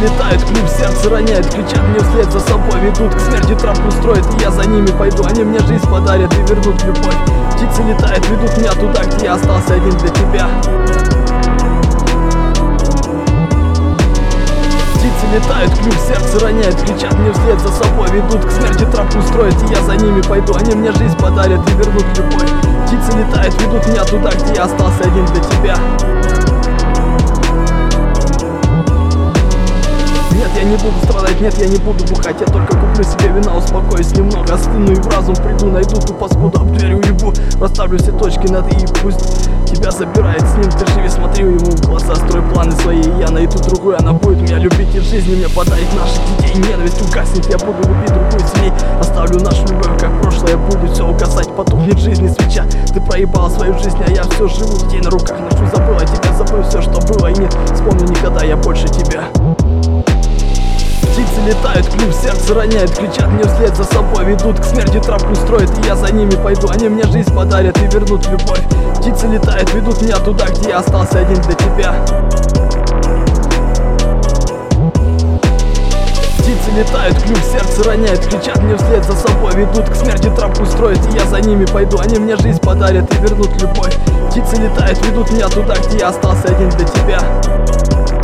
летают, клюв сердце роняет Кричат мне вслед за собой, ведут к смерти тропу строят И я за ними пойду, они мне жизнь подарят и вернут любовь. Птицы летают, ведут меня туда, где я остался один для тебя. Птицы летают, клюв сердце роняет Кричат мне вслед за собой, ведут к смерти тропу строят И я за ними пойду, они мне жизнь подарят и вернут любовь. Птицы летают, ведут меня туда, где я остался один для тебя не буду страдать, нет, я не буду бухать Я только куплю себе вина, успокоюсь немного Остыну и в разум приду, найду ту паскуду Об дверь уебу, расставлю все точки над «и» Пусть тебя забирает с ним, ты живи, смотри ему в глаза Строй планы свои, я найду другую Она будет меня любить и в жизни мне подарит наших детей Ненависть угаснет, я буду любить другую семей. Оставлю нашу любовь, как прошлое будет все угасать Потухнет жизни свеча, ты проебала свою жизнь А я все живу, детей на руках ношу Забыла тебя, забыл все, что было И нет, вспомню никогда я больше тебя сердце роняет Кричат мне вслед за собой, ведут. К смерти тропу строят И я за ними пойду, они мне жизнь подарят и вернут любовь. Птицы летают, ведут меня туда, где я остался один для тебя. Птицы летают, клюв сердце роняет Кричат мне вслед за собой, ведут. К смерти тропу строят И я за ними пойду, они мне жизнь подарят и вернут любовь. Птицы летают, ведут меня туда, где я остался один для тебя